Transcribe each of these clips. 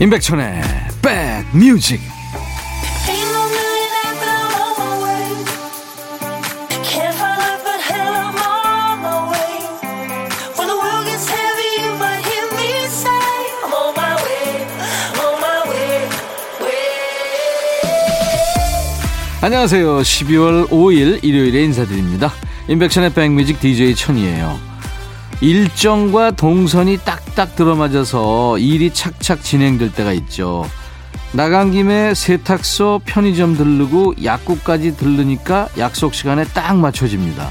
임백천의 백뮤직. 안녕하세요. 12월 5일 일요일에 인사드립니다. 임백천의 백뮤직 DJ 천이에요. 일정과 동선이 딱 딱 들어맞아서 일이 착착 진행될 때가 있죠. 나간 김에 세탁소, 편의점 들르고 약국까지 들르니까 약속 시간에 딱 맞춰집니다.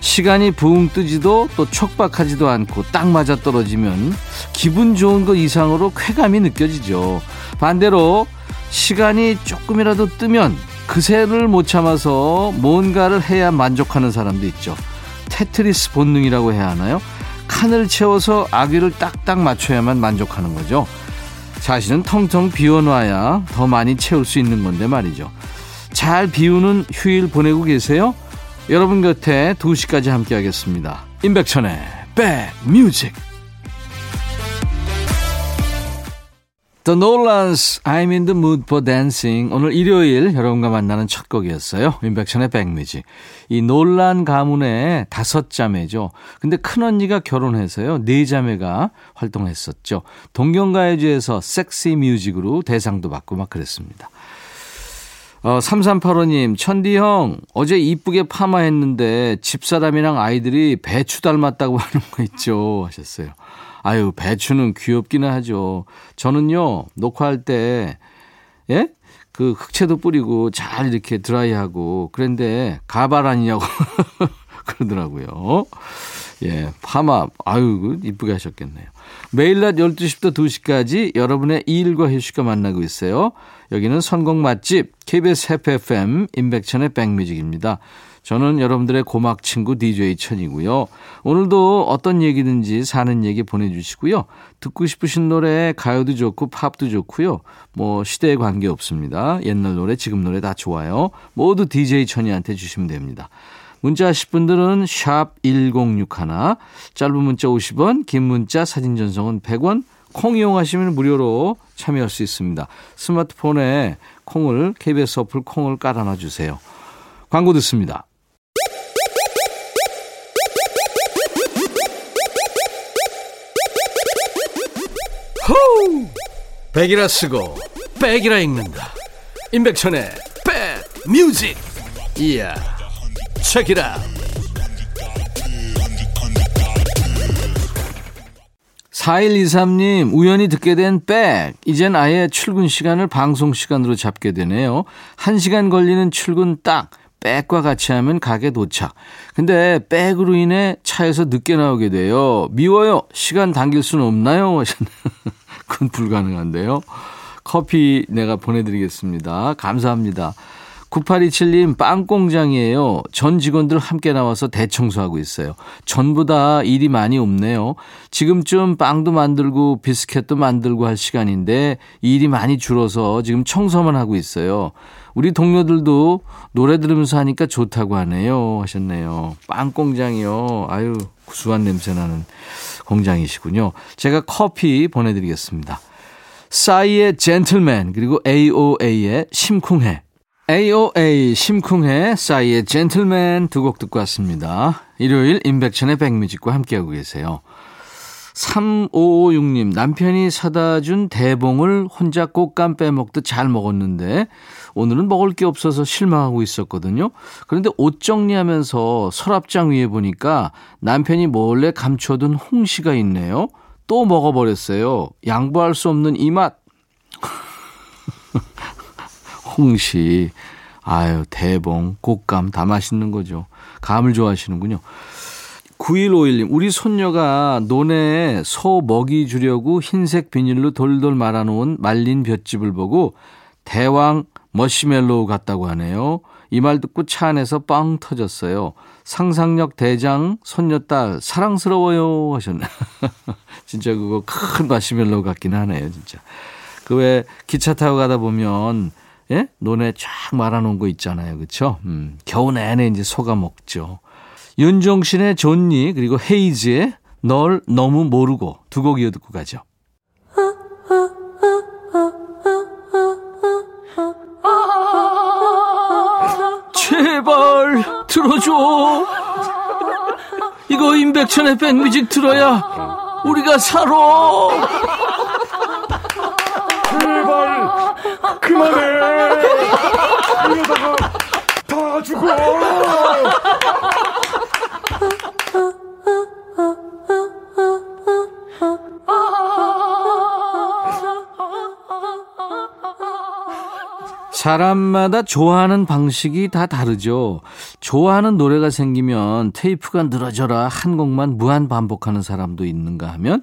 시간이 붕 뜨지도 또 촉박하지도 않고 딱 맞아 떨어지면 기분 좋은 것 이상으로 쾌감이 느껴지죠. 반대로 시간이 조금이라도 뜨면 그새를 못 참아서 뭔가를 해야 만족하는 사람도 있죠. 테트리스 본능이라고 해야 하나요? 칸을 채워서 아귀를 딱딱 맞춰야만 만족하는 거죠. 자신은 텅텅 비워놔야 더 많이 채울 수 있는 건데 말이죠. 잘 비우는 휴일 보내고 계세요? 여러분 곁에 2시까지 함께 하겠습니다. 임백천의 백뮤직 The Nolans, I'm in the mood for dancing. 오늘 일요일 여러분과 만나는 첫 곡이었어요. 윤백천의 백뮤직. 이 놀란 가문의 다섯 자매죠. 근데 큰 언니가 결혼해서요. 네 자매가 활동했었죠. 동경가요제에서 섹시 뮤직으로 대상도 받고 막 그랬습니다. 어, 3385님, 천디 형, 어제 이쁘게 파마했는데 집사람이랑 아이들이 배추 닮았다고 하는 거 있죠. 하셨어요. 아유, 배추는 귀엽기는 하죠. 저는요, 녹화할 때, 예? 그 흑채도 뿌리고 잘 이렇게 드라이하고, 그런데 가발 아니냐고 그러더라고요. 예, 파마, 아유, 이쁘게 하셨겠네요. 매일 낮 12시부터 2시까지 여러분의 일과 휴식과 만나고 있어요. 여기는 선곡 맛집, KBS 해피 FM, 임백천의 백뮤직입니다. 저는 여러분들의 고막 친구 DJ 천이고요. 오늘도 어떤 얘기든지 사는 얘기 보내주시고요. 듣고 싶으신 노래 가요도 좋고 팝도 좋고요. 뭐 시대에 관계 없습니다. 옛날 노래 지금 노래 다 좋아요. 모두 DJ 천이한테 주시면 됩니다. 문자 하실 분들은 샵 1061, 짧은 문자 50원, 긴 문자 사진 전송은 100원, 콩 이용하시면 무료로 참여할 수 있습니다. 스마트폰에 콩을 KBS 어플 콩을 깔아놔 주세요. 광고 듣습니다. 백이라 쓰고 백이라 읽는다. 임백천의 백 뮤직. 이야. 책이라. 4123님, 우연히 듣게 된 백. 이젠 아예 출근 시간을 방송 시간으로 잡게 되네요. 1시간 걸리는 출근 딱. 백과 같이 하면 가게 도착. 근데 백으로 인해 차에서 늦게 나오게 돼요. 미워요. 시간 당길 수는 없나요? 그건 불가능한데요. 커피 내가 보내드리겠습니다. 감사합니다. 9827님, 빵공장이에요. 전 직원들 함께 나와서 대청소하고 있어요. 전부 다 일이 많이 없네요. 지금쯤 빵도 만들고 비스켓도 만들고 할 시간인데 일이 많이 줄어서 지금 청소만 하고 있어요. 우리 동료들도 노래 들으면서 하니까 좋다고 하네요. 하셨네요. 빵 공장이요. 아유, 구수한 냄새 나는 공장이시군요. 제가 커피 보내드리겠습니다. 싸이의 젠틀맨, 그리고 AOA의 심쿵해. AOA 심쿵해 싸이의 젠틀맨 두 곡 듣고 왔습니다. 일요일 임백천의 백뮤직과 함께하고 계세요. 3556님, 남편이 사다 준 대봉을 혼자 꽃감 빼먹듯 잘 먹었는데, 오늘은 먹을 게 없어서 실망하고 있었거든요. 그런데 옷 정리하면서 서랍장 위에 보니까 남편이 몰래 감춰둔 홍시가 있네요. 또 먹어버렸어요. 양보할 수 없는 이 맛. 홍시. 아유, 대봉, 꽃감 다 맛있는 거죠. 감을 좋아하시는군요. 9151님, 우리 손녀가 논에 소 먹이 주려고 흰색 비닐로 돌돌 말아놓은 말린 볏집을 보고 대왕 머시멜로우 같다고 하네요. 이 말 듣고 차 안에서 빵 터졌어요. 상상력 대장 손녀딸 사랑스러워요 하셨네. 진짜 그거 큰 마시멜로우 같긴 하네요, 진짜. 그 왜 기차 타고 가다 보면 예? 논에 쫙 말아놓은 거 있잖아요. 그렇죠? 음, 겨우내내 이제 소가 먹죠. 윤종신의 좋니 그리고 헤이즈의 널 너무 모르고 두 곡 이어 듣고 가죠. 제발 들어줘. 이거 임백천의 백뮤직 들어야 우리가 살아. 그만해. 이러다가 다 죽어. 사람마다 좋아하는 방식이 다 다르죠. 좋아하는 노래가 생기면 테이프가 늘어져라 한 곡만 무한 반복하는 사람도 있는가 하면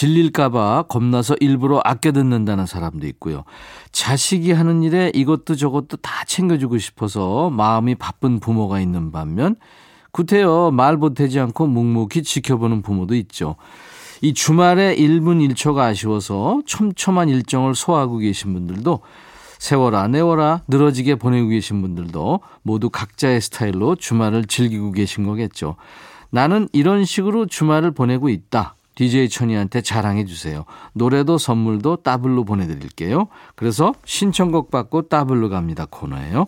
질릴까봐 겁나서 일부러 아껴 듣는다는 사람도 있고요. 자식이 하는 일에 이것도 저것도 다 챙겨주고 싶어서 마음이 바쁜 부모가 있는 반면 구태여 말 보태지 않고 묵묵히 지켜보는 부모도 있죠. 이 주말에 1분 1초가 아쉬워서 촘촘한 일정을 소화하고 계신 분들도 세워라 내워라 늘어지게 보내고 계신 분들도 모두 각자의 스타일로 주말을 즐기고 계신 거겠죠. 나는 이런 식으로 주말을 보내고 있다. DJ 천이한테 자랑해 주세요. 노래도 선물도 따블로 보내드릴게요. 그래서 신청곡 받고 따블로 갑니다 코너예요.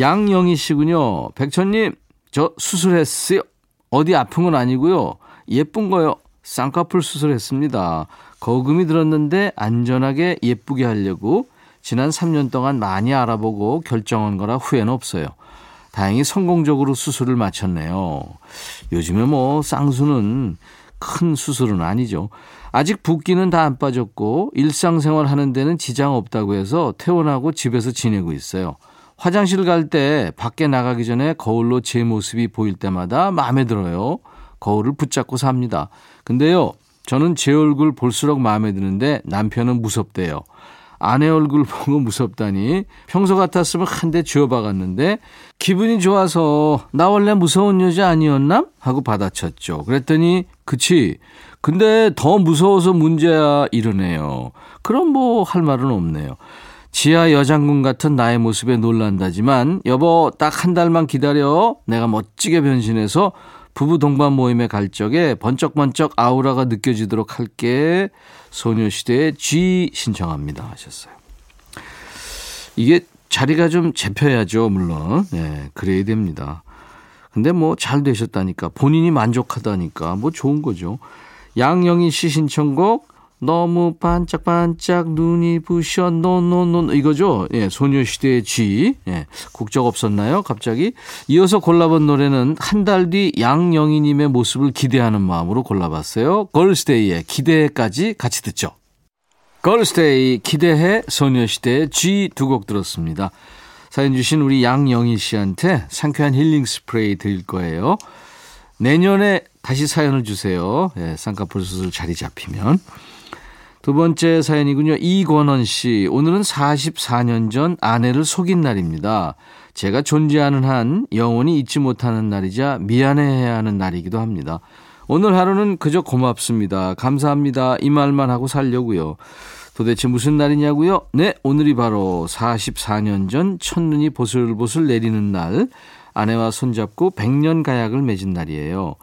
양영희 씨군요. 백천님 저 수술했어요. 어디 아픈 건 아니고요. 예쁜 거요. 쌍꺼풀 수술했습니다. 거금이 들었는데 안전하게 예쁘게 하려고 지난 3년 동안 많이 알아보고 결정한 거라 후회는 없어요. 다행히 성공적으로 수술을 마쳤네요. 요즘에 뭐 쌍수는 큰 수술은 아니죠. 아직 붓기는 다 안 빠졌고 일상생활 하는 데는 지장 없다고 해서 퇴원하고 집에서 지내고 있어요. 화장실 갈 때 밖에 나가기 전에 거울로 제 모습이 보일 때마다 마음에 들어요. 거울을 붙잡고 삽니다. 근데요, 저는 제 얼굴 볼수록 마음에 드는데 남편은 무섭대요. 아내 얼굴 보고 무섭다니 평소 같았으면 한 대 쥐어박았는데 기분이 좋아서 나 원래 무서운 여자 아니었나? 하고 받아쳤죠. 그랬더니 그치 근데 더 무서워서 문제야 이러네요. 그럼 뭐 할 말은 없네요. 지하 여장군 같은 나의 모습에 놀란다지만 여보 딱 한 달만 기다려 내가 멋지게 변신해서 부부 동반 모임에 갈 적에 번쩍번쩍 아우라가 느껴지도록 할게. 소녀시대의 G 신청합니다 하셨어요. 이게 자리가 좀 잡혀야죠, 물론. 네, 그래야 됩니다. 근데 뭐 잘 되셨다니까, 본인이 만족하다니까, 뭐 좋은 거죠. 양영희 씨 신청곡, 너무 반짝반짝 눈이 부셔 노노노 이거죠. 예, 소녀시대의 G. 예, 국적 없었나요? 갑자기 이어서 골라본 노래는 한 달 뒤 양영희님의 모습을 기대하는 마음으로 골라봤어요. 걸스데이의 기대까지 같이 듣죠. 걸스데이 기대해 소녀시대의 G 두 곡 들었습니다. 사연 주신 우리 양영희 씨한테 상쾌한 힐링 스프레이 드릴 거예요. 내년에 다시 사연을 주세요. 예, 쌍꺼풀 수술 자리 잡히면. 두 번째 사연이군요. 이권원 씨. 오늘은 44년 전 아내를 속인 날입니다. 제가 존재하는 한 영원히 잊지 못하는 날이자 미안해해야 하는 날이기도 합니다. 오늘 하루는 그저 고맙습니다. 감사합니다. 이 말만 하고 살려고요. 도대체 무슨 날이냐고요? 네, 오늘이 바로 44년 전 첫눈이 보슬보슬 내리는 날 아내와 손잡고 100년 가약을 맺은 날이에요.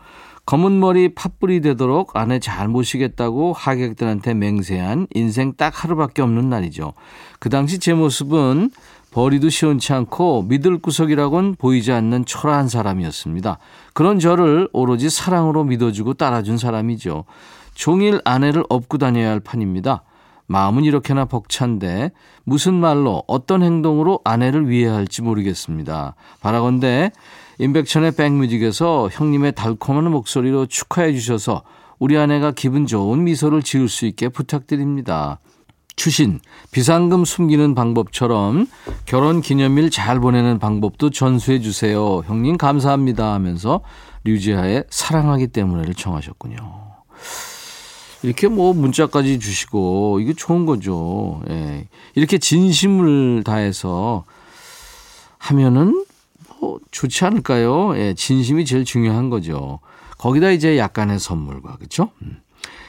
검은 머리 팥불이 되도록 아내 잘 모시겠다고 하객들한테 맹세한 인생 딱 하루밖에 없는 날이죠. 그 당시 제 모습은 버리도 시원치 않고 믿을 구석이라곤 보이지 않는 초라한 사람이었습니다. 그런 저를 오로지 사랑으로 믿어주고 따라준 사람이죠. 종일 아내를 업고 다녀야 할 판입니다. 마음은 이렇게나 벅찬데 무슨 말로 어떤 행동으로 아내를 위해 할지 모르겠습니다. 바라건대 임백천의 백뮤직에서 형님의 달콤한 목소리로 축하해 주셔서 우리 아내가 기분 좋은 미소를 지을 수 있게 부탁드립니다. 추신, 비상금 숨기는 방법처럼 결혼 기념일 잘 보내는 방법도 전수해 주세요. 형님 감사합니다 하면서 류지하의 사랑하기 때문에를 청하셨군요. 이렇게 뭐 문자까지 주시고 이게 좋은 거죠. 예. 이렇게 진심을 다해서 하면은 뭐 좋지 않을까요? 예, 진심이 제일 중요한 거죠. 거기다 이제 약간의 선물과 그렇죠? 음.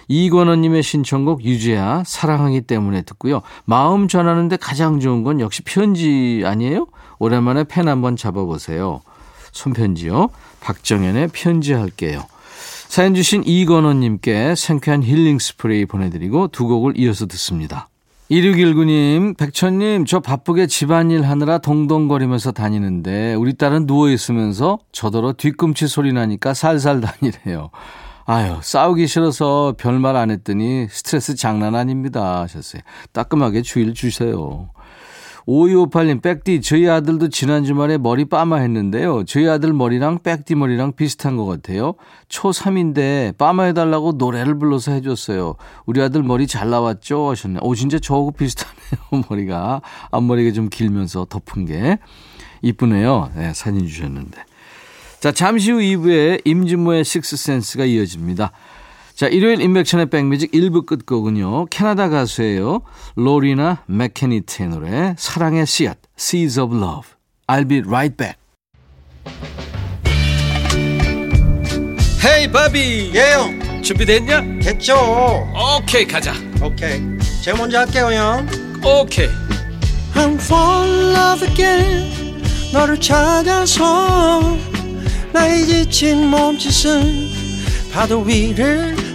이권원님의 신청곡 유재하 사랑하기 때문에 듣고요. 마음 전하는데 가장 좋은 건 역시 편지 아니에요? 오랜만에 펜 한번 잡아보세요. 손편지요. 박정현의 편지할게요. 사연 주신 이건원님께 생쾌한 힐링 스프레이 보내드리고 두 곡을 이어서 듣습니다. 2619님, 백천님, 저 바쁘게 집안일 하느라 동동거리면서 다니는데, 우리 딸은 누워있으면서 저더러 뒤꿈치 소리 나니까 살살 다니래요. 아유, 싸우기 싫어서 별말 안 했더니 스트레스 장난 아닙니다. 하셨어요. 따끔하게 주의를 주세요. 5258님, 백디, 저희 아들도 지난 주말에 머리 빠마 했는데요. 저희 아들 머리랑 백디 머리랑 비슷한 것 같아요. 초3인데 빠마 해달라고 노래를 불러서 해줬어요. 우리 아들 머리 잘 나왔죠? 하셨네. 오, 진짜 저하고 비슷하네요. 머리가. 앞머리가 좀 길면서 덮은 게. 이쁘네요. 네, 사진 주셨는데. 자, 잠시 후 2부에 임진모의 식스센스가 이어집니다. 자, 일요일 인백션의 백뮤직 1부 끝곡은요. 캐나다 가수예요. 로리나 맥케니트의 노래 사랑의 씨앗, Seeds of Love. I'll be right back. 헤이 바비 예영 준비됐냐? 됐죠 오케이 가자 오케이 제가 먼저 할게요 형 오케이 I'm fall in love again 너를 찾아서 나의 지친 몸짓은 파도 위를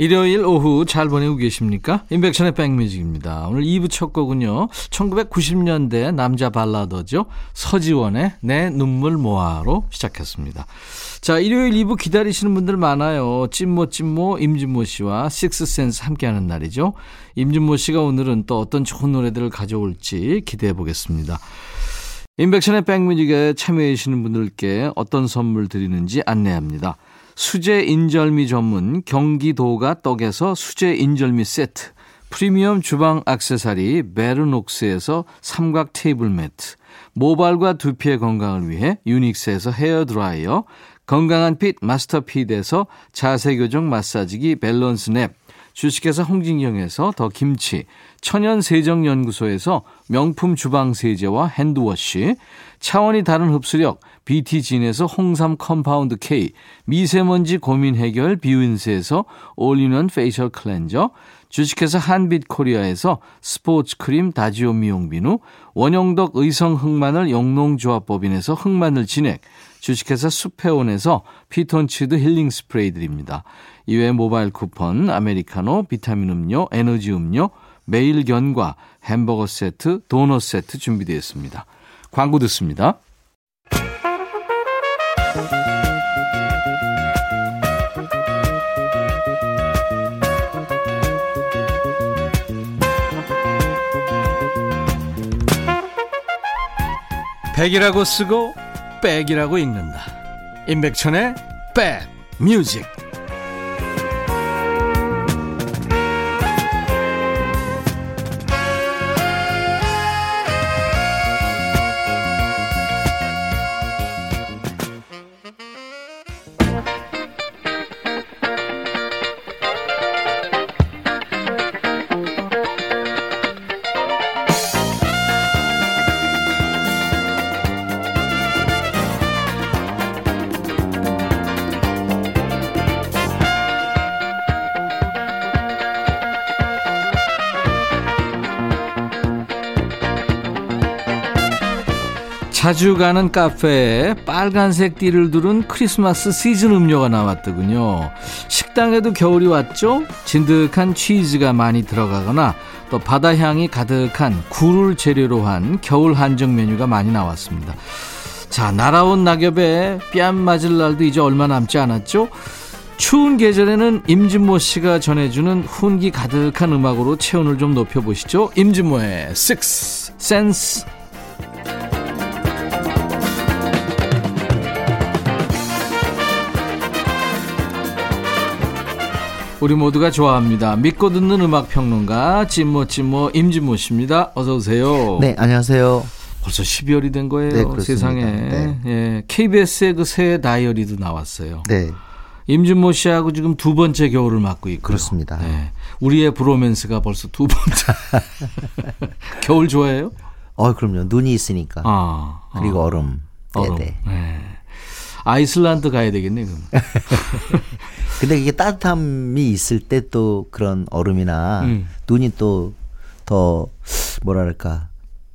일요일 오후 잘 보내고 계십니까? 인백션의 백뮤직입니다. 오늘 2부 첫 곡은요. 1990년대 남자 발라더죠. 서지원의 내 눈물 모아로 시작했습니다. 자, 일요일 2부 기다리시는 분들 많아요. 찐모 찐모 임진모 씨와 식스센스 함께하는 날이죠. 임진모 씨가 오늘은 또 어떤 좋은 노래들을 가져올지 기대해 보겠습니다. 인백션의 백뮤직에 참여해 주시는 분들께 어떤 선물 드리는지 안내합니다. 수제 인절미 전문 경기도가 떡에서 수제 인절미 세트, 프리미엄 주방 악세사리 베르녹스에서 삼각 테이블 매트, 모발과 두피의 건강을 위해 유닉스에서 헤어 드라이어, 건강한 fit 마스터 핏에서 자세교정 마사지기 밸런스 냅, 주식회사 홍진경에서 더 김치, 천연 세정연구소에서 명품 주방 세제와 핸드워시, 차원이 다른 흡수력 BT진에서 홍삼 compound K, 미세먼지 고민 해결 비윈스에서 all-in-one facial cleanser, 주식회사 한빛코리아에서 스포츠 크림 다지오 미용 비누, 원형덕 의성 흑마늘 영농조합법인에서 흑마늘 진액, 주식회사 수페온에서 피톤치드 힐링 스프레이 드립니다. 이외에 모바일 쿠폰, 아메리카노, 비타민 음료, 에너지 음료, 매일 견과, 햄버거 세트, 도넛 세트 준비되어 있습니다. 광고 듣습니다. 백이라고 쓰고 백이라고 읽는다. 임백천의 백 뮤직. 자주 가는 카페에 빨간색 띠를 두른 크리스마스 시즌 음료가 나왔더군요. 식당에도 겨울이 왔죠? 진득한 치즈가 많이 들어가거나 또 바다 향이 가득한 굴을 재료로 한 겨울 한정 메뉴가 많이 나왔습니다. 자, 날아온 낙엽에 뺨 맞을 날도 이제 얼마 남지 않았죠? 추운 계절에는 임진모 씨가 전해주는 훈기 가득한 음악으로 체온을 좀 높여보시죠. 임진모의 Six Sense. 우리 모두가 좋아합니다. 믿고 듣는 음악 평론가 찐모 찐모 임진모 씨입니다. 어서 오세요. 네, 안녕하세요. 벌써 12월이 된 거예요. 네, 그렇습니다. 세상에. 네. 예. KBS의 그 새해 다이어리도 나왔어요. 네, 임진모 씨하고 지금 두 번째 겨울을 맞고 있고요. 그렇습니다. 네. 우리의 브로맨스가 벌써 두 번째. 겨울 좋아해요? 어, 그럼요. 눈이 있으니까. 아. 그리고 얼음. 얼음. 네네. 네. 아이슬란드 가야 되겠네, 그럼. 근데 이게 따뜻함이 있을 때 또 그런 얼음이나 음. 눈이 또 더 뭐랄까.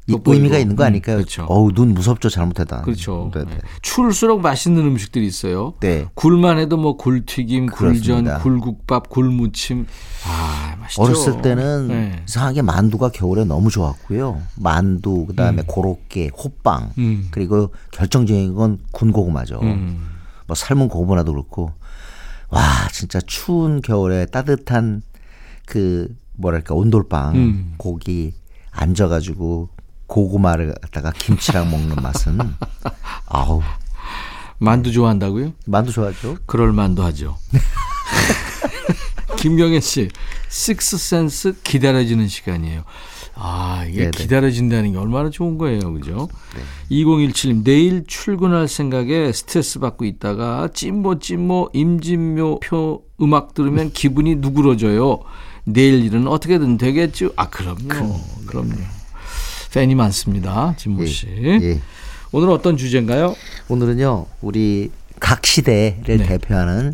의미가 있는 거 음, 아닐까요? 그렇죠. 어우 눈 무섭죠 잘못하다. 그렇죠. 네네. 네. 추울수록 맛있는 음식들이 있어요. 네. 굴만 해도 뭐 굴튀김, 그렇습니다. 굴전, 굴국밥, 굴무침. 아, 맛있죠. 어렸을 때는 네. 이상하게 만두가 겨울에 너무 좋았고요. 만두 그다음에 고로케, 호빵 음. 그리고 결정적인 건 군고구마죠. 음. 뭐 삶은 고구마도 그렇고 와 진짜 추운 겨울에 따뜻한 그 뭐랄까 온돌빵 음. 고기 앉아가지고 고구마를 갖다가 김치랑 먹는 맛은 아우 만두 좋아한다고요? 만두 좋아하죠. 그럴 만도 하죠. 김경혜 씨, 식스센스 기다려지는 시간이에요. 아, 이게 네네. 기다려진다는 게 얼마나 좋은 거예요. 그죠? 2017님, 내일 출근할 생각에 스트레스 받고 있다가 찐모 찐모 임진모 표 음악 들으면 기분이 누그러져요. 내일 일은 어떻게든 되겠죠? 아, 그럼요. 그럼요. 팬이 많습니다. 진모 씨. 예. 오늘 어떤 주제인가요? 오늘은요 우리 각 시대를 네. 대표하는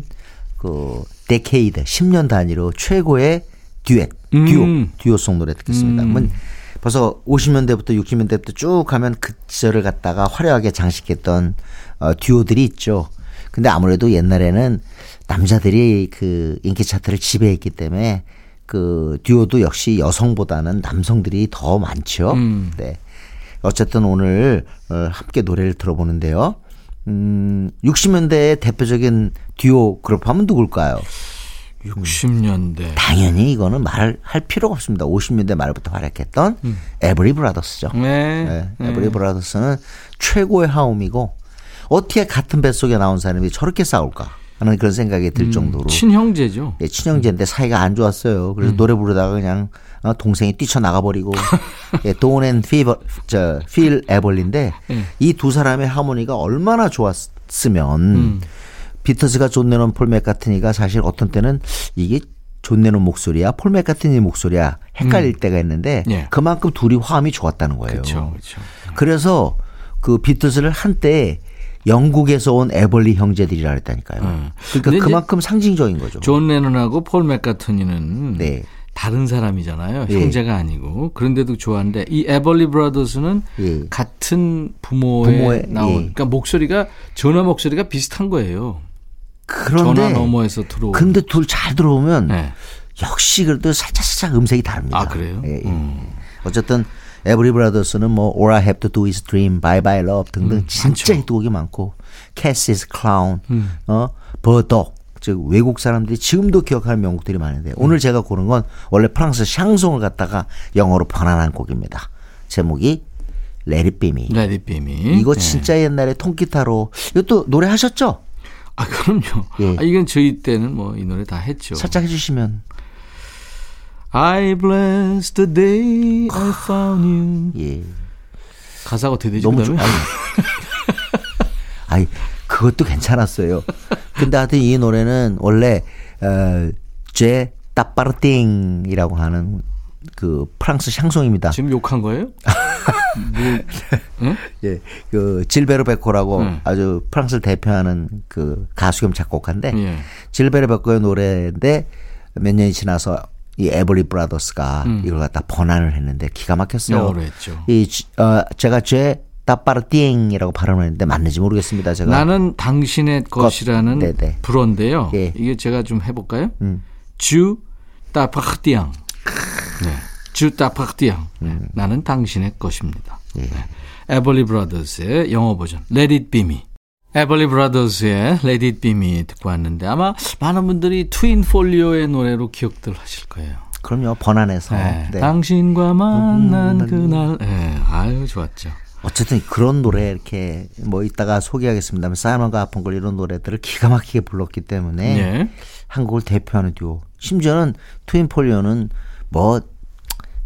그 decade 10년 단위로 최고의 듀엣 음. 듀오 듀오송 노래 듣겠습니다. 음. 그러면 벌써 50년대부터 60년대부터 쭉 가면 그 시절을 갖다가 화려하게 장식했던 어, 듀오들이 있죠. 근데 아무래도 옛날에는 남자들이 그 인기 차트를 지배했기 때문에 그 듀오도 역시 여성보다는 남성들이 더 많죠. 음. 네. 어쨌든 오늘 어, 함께 노래를 들어보는데요. 음, 60년대의 대표적인 듀오 그룹 하면 누굴까요? 60년대. 당연히 이거는 말할 필요가 없습니다. 50년대 말부터 활약했던 에벌리 브라더스죠. 음. 네. 네, 에벌리 브라더스는 최고의 화음이고 어떻게 같은 뱃속에 나온 사람이 저렇게 싸울까 하는 그런 생각이 들 정도로 음, 친형제죠. 예, 친형제인데 사이가 안 좋았어요. 음. 그래서 노래 부르다가 그냥 어, 동생이 뛰쳐나가 버리고 예, 돈 에벌리 저 필 에벌린데 예. 이 두 사람의 하모니가 얼마나 좋았으면 음. 비틀스가 존 레논 폴 맥카트니가 사실 어떤 때는 이게 존 레논 목소리야 폴 맥카트니 목소리야 헷갈릴 때가 있는데 예. 그만큼 둘이 화음이 좋았다는 거예요. 그렇죠. 그렇죠. 그래서 그 비틀스를 한때 영국에서 온 에벌리 형제들이라 그랬다니까요. 음. 근데 그러니까 그만큼 상징적인 거죠. 존 레논하고 폴 맥카트니는 네. 다른 사람이잖아요. 예. 형제가 아니고. 그런데도 좋아하는데 이 에벌리 브라더스는 예. 같은 부모에, 부모의, 나온 예. 그러니까 목소리가 전화 목소리가 비슷한 거예요. 그런데 전화 너머에서 들어온. 근데 둘 잘 들어오면 네. 역시 그래도 살짝 살짝 음색이 다릅니다. 아, 그래요? 예, 예. 음. 어쨌든 에브리 브라더스는 뭐 All I Have to Do Is Dream, Bye Bye Love 등등 음, 진짜. 히트곡이 많고 Cass's Clown, 음. 어 버덕 즉 외국 사람들이 지금도 기억하는 명곡들이 많은데 오늘 제가 고른 건 원래 프랑스 샹송을 갖다가 영어로 번안한 곡입니다. 제목이 Let It Be Me. Let It Be Me. 이거 네. 진짜 옛날에 통기타로 이것도 노래 하셨죠? 아 그럼요. 예. 아, 이건 저희 때는 뭐 이 노래 다 했죠. 살짝 해주시면 I bless the day I found you. 예. 가사가 어떻게 되죠? 너무 좋 그다음에? 아니 그것도 괜찮았어요. 근데 하여튼 이 노래는 원래 어 Je t'appartiens이라고 하는 그 프랑스 샹송입니다. 지금 욕한 거예요? 예, 그 질베르 베코라고 음. 아주 프랑스를 대표하는 그 가수 겸 작곡가인데 예. 질베르 베코의 노래인데 몇 년이 지나서 이 에벌리 브라더스가 이걸 갖다 번안을 했는데 기가 막혔어요. 음. 영어로 했죠. 이 지- 어, 제가 Je t'appartiens이라고 발음을 했는데 맞는지 모르겠습니다. 제가 나는 당신의 것이라는 네네. 불어인데요. 예. 이게 제가 좀 해볼까요? 음. Je t'appartiens. 네. Je t'appartiens. 음. 나는 당신의 것입니다. 예. 네. 에벌리 브라더스의 영어 버전 Let It Be Me. 에벌리 브라더스의 Let It Be Me 듣고 왔는데 아마 많은 분들이 트윈 폴리오의 노래로 기억들 하실 거예요. 그럼요 번안해서 네. 네. 당신과 만난 음, 그날. 네. 아유 좋았죠. 어쨌든 그런 노래 이렇게 뭐 이따가 소개하겠습니다만 사이먼 가펑클 이런 노래들을 기가 막히게 불렀기 때문에 예. 한국을 대표하는 듀오. 심지어는 트윈 폴리오는 뭐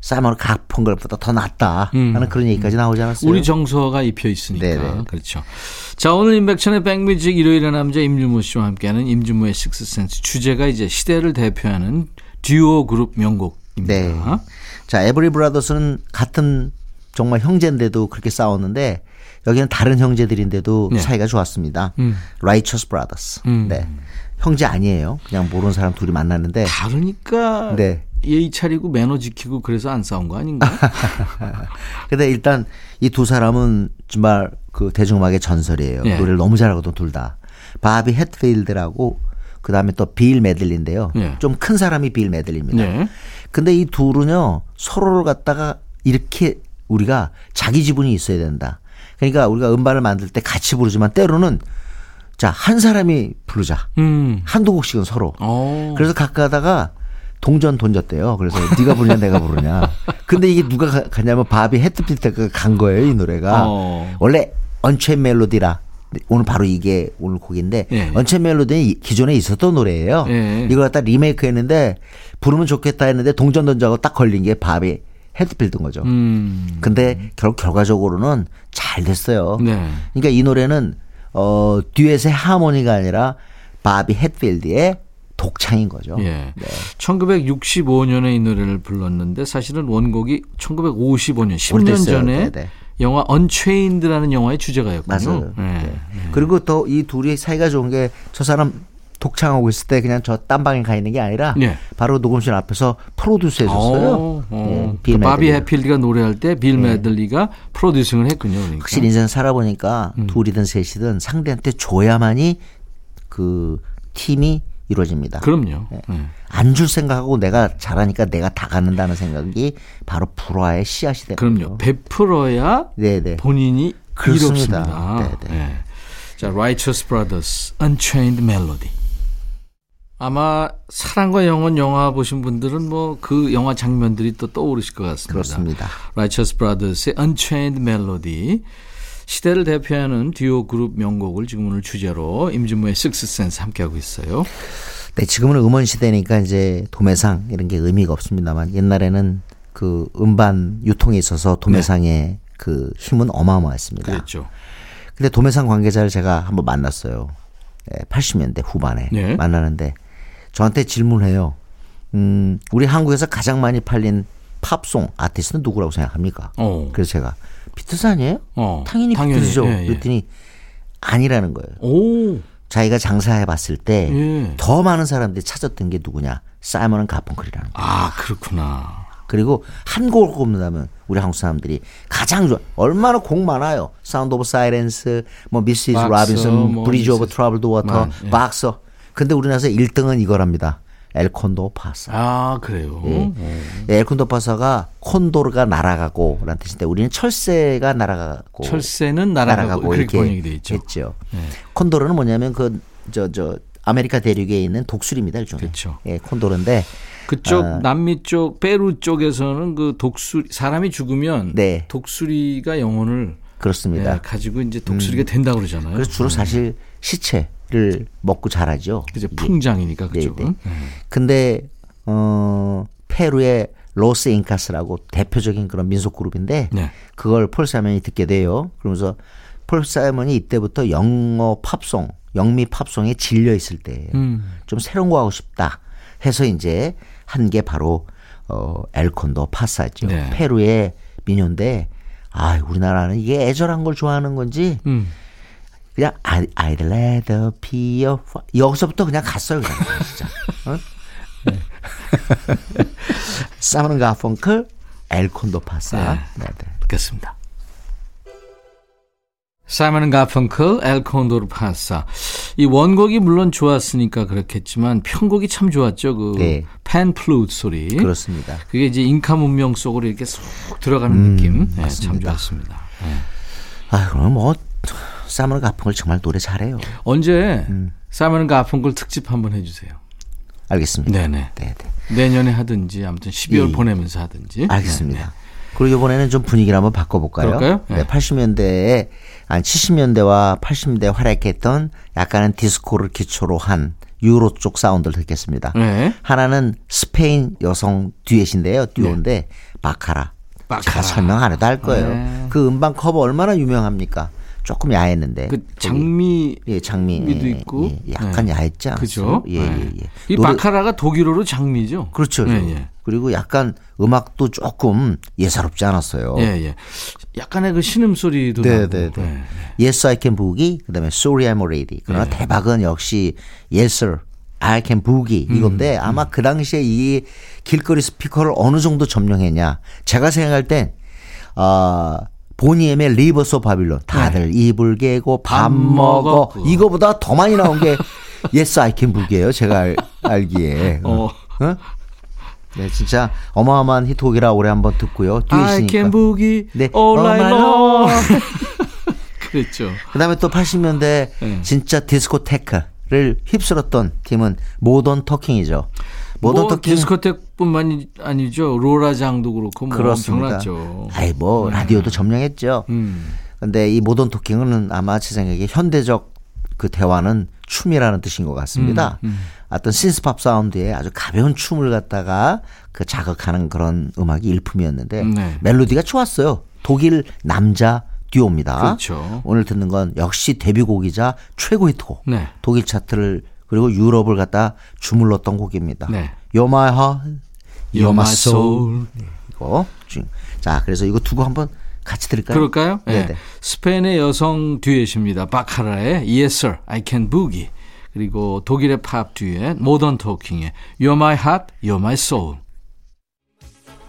사이먼 가펑클보다 더 낫다 하는 그런 얘기까지 나오지 않았어요? 음. 우리 정서가 입혀 있으니까 네네. 그렇죠. 자 오늘 임백천의 백뮤직 일요일의 남자 임준모 씨와 함께하는 임준모의 식스센스 주제가 이제 시대를 대표하는 듀오 그룹 명곡입니다. 네. 자, 에브리 브라더스는 같은 정말 형제인데도 그렇게 싸웠는데 여기는 다른 형제들인데도 네. 사이가 좋았습니다. 음. Righteous Brothers. 음. 네. 형제 아니에요. 그냥 모르는 사람 둘이 만났는데 다르니까 네. 예의 차리고 매너 지키고 그래서 안 싸운 거 아닌가? 근데 일단 이 두 사람은 정말 그 대중음악의 전설이에요. 예. 노래를 너무 잘하거든 둘 다. 바비 햇필드라고 그다음에 또 빌 메들리인데요. 예. 좀큰 사람이 빌 메들리입니다. 네. 근데 이 둘은요 서로를 갖다가 이렇게 우리가 자기 지분이 있어야 된다. 그러니까 우리가 음반을 만들 때 같이 부르지만 때로는 자 한 사람이 부르자 음. 한두 곡씩은 서로. 어. 그래서 가끔 하다가 동전 던졌대요. 그래서 네가 부르냐 내가 부르냐. 근데 이게 누가 가- 가냐면 바비 헤트피트가 간 거예요 이 노래가. 어. 원래 언체 멜로디라. 오늘 바로 이게 오늘 곡인데 예. 언체 멜로디는 이- 기존에 있었던 노래예요. 예. 이걸 갖다 리메이크 했는데 부르면 좋겠다 했는데 동전 던져고 딱 걸린 게 바비 헤드필드인 거죠. 음. 근데 결, 결과적으로는 잘 됐어요. 네. 그러니까 이 노래는 어 듀엣의 하모니가 아니라 바비 햇필드의 독창인 거죠. 예. 1965년에 이 노래를 불렀는데 사실은 원곡이 1955년 10년 오래됐어요. 전에 네네. 영화 언체인드라는 영화의 주제가였군요. 맞아요. 예. 네. 그리고 또 이 둘이 사이가 좋은 게 저 사람 독창하고 있을 때 그냥 저 딴방에 가 있는 게 아니라 네. 바로 녹음실 앞에서 프로듀스 해줬어요. 어, 어. 예, 빌그 바비. 해필드가 노래할 때빌 메들리가 프로듀싱을 했군요. 그러니까. 확실히 인생 살아보니까 음. 둘이든 셋이든 상대한테 줘야만이 그 팀이 이루어집니다. 그럼요. 네. 예. 안줄 생각하고 내가 잘하니까 내가 다 갖는다는 생각이 바로 불화의 씨앗이 되는 그럼요. 거죠. 베풀어야 네네. 본인이 그렇습니다. 네네. 예. 자, Righteous Brothers, Unchained Melody. 아마 사랑과 영혼 영화 보신 분들은 뭐 그 영화 장면들이 또 떠오르실 것 같습니다. 그렇습니다. Righteous Brothers의 Unchained Melody. 시대를 대표하는 듀오 그룹 명곡을 지금 오늘 주제로 Sixth Sense 함께하고 있어요. 네, 지금은 음원 시대니까 이제 도매상 이런 게 의미가 없습니다만 옛날에는 그 음반 유통에 있어서 도매상의 그 힘은 어마어마했습니다. 그랬죠. 근데 도매상 관계자를 제가 한번 만났어요. 예, 80년대 후반에 네. 만나는데 저한테 질문해요. 음, 우리 한국에서 가장 많이 팔린 팝송 아티스트는 누구라고 생각합니까? 어. 그래서 제가 비트스 아니에요? 어, 당연히, 당연히, 비트스죠. 예, 예. 그랬더니 아니라는 거예요. 오. 자기가 장사해 봤을 때 예. 더 많은 사람들이 찾았던 게 누구냐? 사이먼 가펑클이라는 거예요. 아, 그렇구나. 그리고 한 곡을 꼽는다면 우리 한국 사람들이 가장 좋아. 얼마나 곡 많아요. Sound of Silence, 뭐 Mrs. Boxer, Robinson, 뭐 Bridge Over Mrs. Troubled Water. Boxer. 근데 우리나라에서 1등은 이거랍니다. El Cóndor Pasa. 아, 그래요. 예. 어. El Cóndor Pasa가 콘도르가 날아가고 라는 뜻인데 우리는 철새가 날아가고 철새는 날아가고, 그렇게 번역이 돼 있죠. 했죠. 네. 콘도르는 뭐냐면 그저저 아메리카 대륙에 있는 독수리입니다, 일종의. 그렇죠. 예, 콘도르인데 그쪽 아. 남미 쪽 페루 쪽에서는 그 독수리 사람이 죽으면 네. 독수리가 영혼을 그렇습니다. 예, 가지고 이제 독수리가 된다고 그러잖아요. 그래서 주로 사실 시체 를 먹고 자라죠. 이게. 풍장이니까 네, 그쪽은. 네. 근데 어 페루의 로스 인카스라고 대표적인 그런 민속 그룹인데 네. 그걸 폴 사이먼이 듣게 돼요. 그러면서 폴 사이먼이 이때부터 영어 팝송, 영미 팝송에 질려 있을 때예요. 음. 좀 새로운 거 하고 싶다 해서 이제 한 게 바로 어 엘콘도 파사죠. 네. 페루의 민요인데 아, 우리나라는 이게 애절한 걸 좋아하는 건지 음. 그냥 I, I'd rather be a fa- 여기서부터 그냥 갔어요 그냥 진짜 어? 사무는 가펑클 엘콘도 파사 네. 네, 네. 듣겠습니다. 사이먼 가펑클, 엘콘도르 파사. 이 원곡이 물론 좋았으니까 그렇겠지만 편곡이 참 좋았죠. 그 네. 팬플루트 소리. 그렇습니다 그게 이제 인카 문명 속으로 이렇게 쏙 들어가는 음, 느낌. 네, 참. 좋았습니다. 네. 아 그럼 뭐 사무는 가펑클 정말 노래 잘해요 언제 음. 사이먼 가펑클 특집 한번 해주세요. 알겠습니다 네네. 네, 네. 내년에 하든지 아무튼 12월 예. 보내면서 하든지. 알겠습니다 네, 네. 그리고 이번에는 좀 분위기를 한번 바꿔볼까요? 그럴까요? 네. 네. 80년대에 아니 70년대와 80년대에 활약했던 약간은 디스코를 기초로 한 유로 쪽 사운드를 듣겠습니다. 네. 하나는 스페인 여성 듀엣인데요. 듀오인데 바카라. 바카라. 제가 설명 안 해도 할 거예요. 네. 그 음반 커버 얼마나 유명합니까? 조금 야했는데. 그 거기, 장미 예, 장미. 미도 예, 있고. 예, 약간 네. 야했지? 그죠? 예, 네. 예, 예. 이 노래- 바카라가 독일어로 장미죠. 그렇죠. 네, 예. 그리고 약간 음악도 조금 예사롭지 않았어요. 예, 예. 약간의 그 신음 소리도 네, 나고. 네, 네. 네. Yes, I Can Boogie, 그다음에 Sorry I'm a Lady. 그러나 대박은 역시 Yes, Sir, I Can Boogie 이건데 아마 그 당시에 이 길거리 스피커를 어느 정도 점령했냐. 제가 생각할 땐 아, 보니엠의 Rivers of Babylon 다들 이불 개고 밥 먹어 먹어. 이거보다 더 많이 나온 게 Yes, I Can Boogie예요. 제가 알, 알기에. 어. 어? 네, 진짜 어마어마한 히트곡이라 노래 한번 듣고요. 뒤에 I can boogie 네. all night long. 그랬죠. 그다음에 또 80년대 네. 진짜 디스코테크를 휩쓸었던 팀은 모던 토킹이죠. 모던 뭐 토킹 디스코텍 뿐만이 아니죠. 로라장도 그렇고 뭐 그렇습니다. 엄청났죠. 아이 뭐 라디오도 점령했죠. 음. 근데 이 모던 토킹은 아마 제 생각에 현대적 그 대화는 춤이라는 뜻인 것 같습니다. 음, 어떤 신스팝 사운드에 아주 가벼운 춤을 갖다가 그 자극하는 그런 음악이 일품이었는데 네. 멜로디가 좋았어요. 독일 남자 듀오입니다. 그렇죠. 오늘 듣는 건 역시 데뷔곡이자 최고 히트곡. 네. 독일 차트를 그리고 유럽을 갖다 주물렀던 곡입니다. 네. You're my heart, You're my soul. soul. 이거. 쭉. 자, 그래서 이거 두 곡 한번 같이 들을까요? 그럴까요? 네. 네네. 스페인의 여성 듀엣입니다. 바카라의 Yes Sir, I Can Boogie. 그리고 독일의 팝 듀엣 모던 토킹의 You're My Heart, You're My Soul.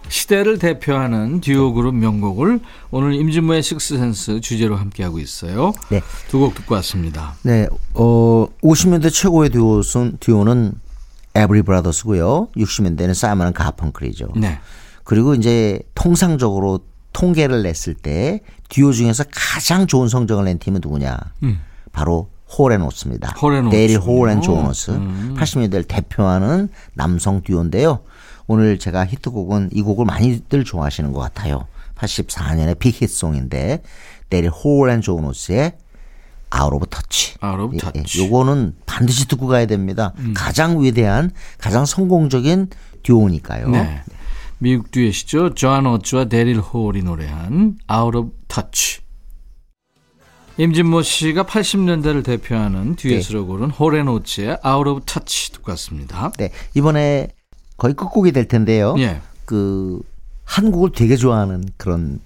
시대를 대표하는 듀오 그룹 명곡을 오늘 임진모의 식스센스 주제로 함께하고 있어요. 네. 두 곡 듣고 왔습니다. 네, 어, 50년대 최고의 듀오는, 듀오는 에브리 브라더스고요. 60년대는 사이먼 가펑클이죠. 네. 그리고 이제 통상적으로 통계를 냈을 때 듀오 중에서 가장 좋은 성적을 낸 팀은 누구냐? 음. 바로 홀앤오스입니다. 홀앤오스. 데리 홀앤 조너스. 음. 80년대를 대표하는 남성 듀오인데요. 오늘 제가 히트곡은 이 곡을 많이들 좋아하시는 것 같아요. 84년의 빅히트송인데 데리 홀앤 조너스의 Out of Touch. Out of 예, Touch. 예. 요거는 반드시 듣고 가야 됩니다. 음. 가장 위대한, 가장 성공적인 듀오니까요. 네. 미국 듀엣이죠. 조한 어츠와 데릴 홀이 노래한 Out of Touch. 임진모 씨가 80년대를 대표하는 듀엣으로 고른 홀앤오츠의 Out of Touch 듣고 왔습니다. 네, 이번에 거의 끝곡이 될 텐데요. 예. 그 한국을 되게 좋아하는 그런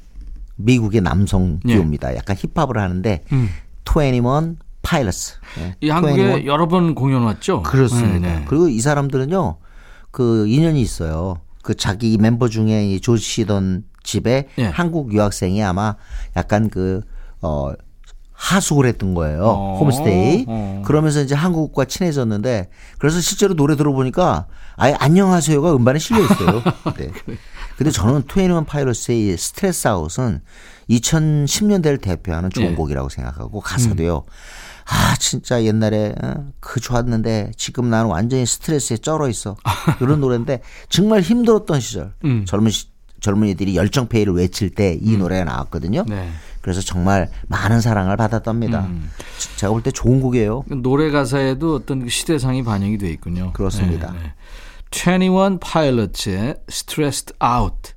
미국의 남성 예. 듀오입니다. 약간 힙합을 하는데 음. 21 Pilots. 네, 이 한국에 21. 여러 번 공연 왔죠? 그렇습니다. 네, 네. 그리고 이 사람들은요. 그 인연이 있어요. 그 자기 멤버 중에 이 조쉬 던 집에 예. 한국 유학생이 아마 약간 그 어 하숙을 했던 거예요. 어, 홈스테이. 어. 그러면서 이제 한국과 친해졌는데 그래서 실제로 노래 들어보니까 아예 안녕하세요가 음반에 실려 있어요. 네. 근데 저는 Twenty One Pilots의 이 Stressed Out은 2010년대를 대표하는 좋은 예. 곡이라고 생각하고 가사도요. 아 진짜 옛날에 어, 그 좋았는데 지금 나는 완전히 스트레스에 쩔어 있어 이런 노래인데 정말 힘들었던 시절 음. 젊은 시, 젊은이들이 열정페이를 외칠 때 이 노래가 나왔거든요. 네. 그래서 정말 많은 사랑을 받았답니다. 음. 제가 볼 때 좋은 곡이에요. 노래 가사에도 어떤 그 시대상이 반영이 돼 있군요. 그렇습니다. 21 파일럿의 Stressed Out.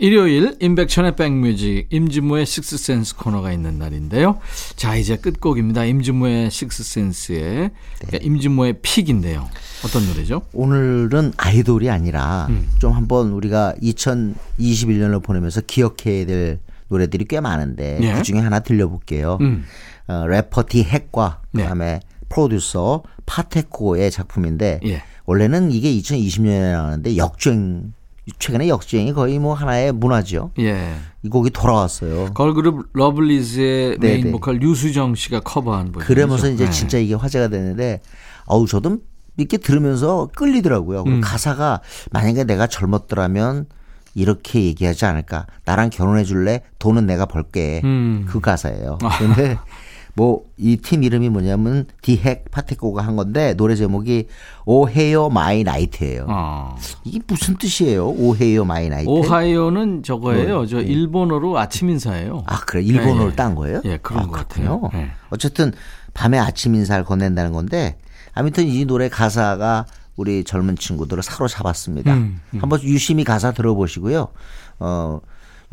일요일 임백천의 백뮤직 임진모의 식스센스 코너가 있는 날인데요. 자 이제 끝곡입니다. 임진모의 식스센스의 그러니까 임진모의 픽인데요. 어떤 노래죠? 오늘은 아이돌이 아니라 음. 좀 한번 우리가 2021년을 보내면서 기억해야 될 노래들이 꽤 많은데 예. 그 중에 하나 들려볼게요. 음. 어, 래퍼 디 핵과 네. 그다음에 프로듀서 파테코의 작품인데 예. 원래는 이게 2020년에 나왔는데 역주행 최근에 역주행이 거의 뭐 하나의 문화죠. 예. 이 곡이 돌아왔어요. 걸그룹 러블리즈의 네, 메인 네. 보컬 류수정 씨가 커버한 버전. 그러면서 이제 진짜 이게 화제가 되는데 어우 저도 이렇게 들으면서 끌리더라고요. 음. 가사가 만약에 내가 젊었더라면 이렇게 얘기하지 않을까. 나랑 결혼해 줄래? 돈은 내가 벌게. 음. 그 가사예요. 근데 뭐 이 팀 이름이 뭐냐면 디핵 파테코가 한 건데 노래 제목이 Ohayo My Night예요. 어. 이게 무슨 뜻이에요? Ohayo My Night. Ohayo는 저거예요. 뭐, 저 예. 일본어로 아침 인사예요. 아 그래 일본어를 예, 예. 딴 거예요? 예, 그런 아, 것. 같아요. 예. 어쨌든 밤에 아침 인사를 건넨다는 건데 아무튼 이 노래 가사가 우리 젊은 친구들을 사로잡았습니다. 음, 한번 유심히 가사 들어보시고요. 어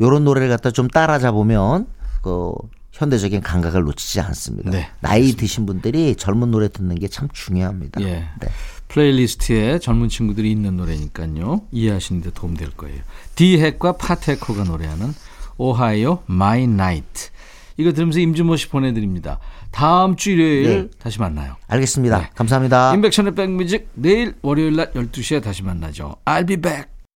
요런 노래를 갖다 좀 따라잡으면 그 현대적인 감각을 놓치지 않습니다. 네, 나이 드신 분들이 젊은 노래 듣는 게 참 중요합니다. 예. 네. 플레이리스트에 젊은 친구들이 있는 노래니까요. 이해하시는 데 도움 될 거예요. 디핵과 파테코가 노래하는 Ohayo My Night. 이거 들으면서 임준모 씨 보내드립니다. 다음 주 일요일 다시 만나요. 알겠습니다. 네. 감사합니다. 인백션의 백뮤직 내일 월요일 낮 12시에 다시 만나죠. I'll be back.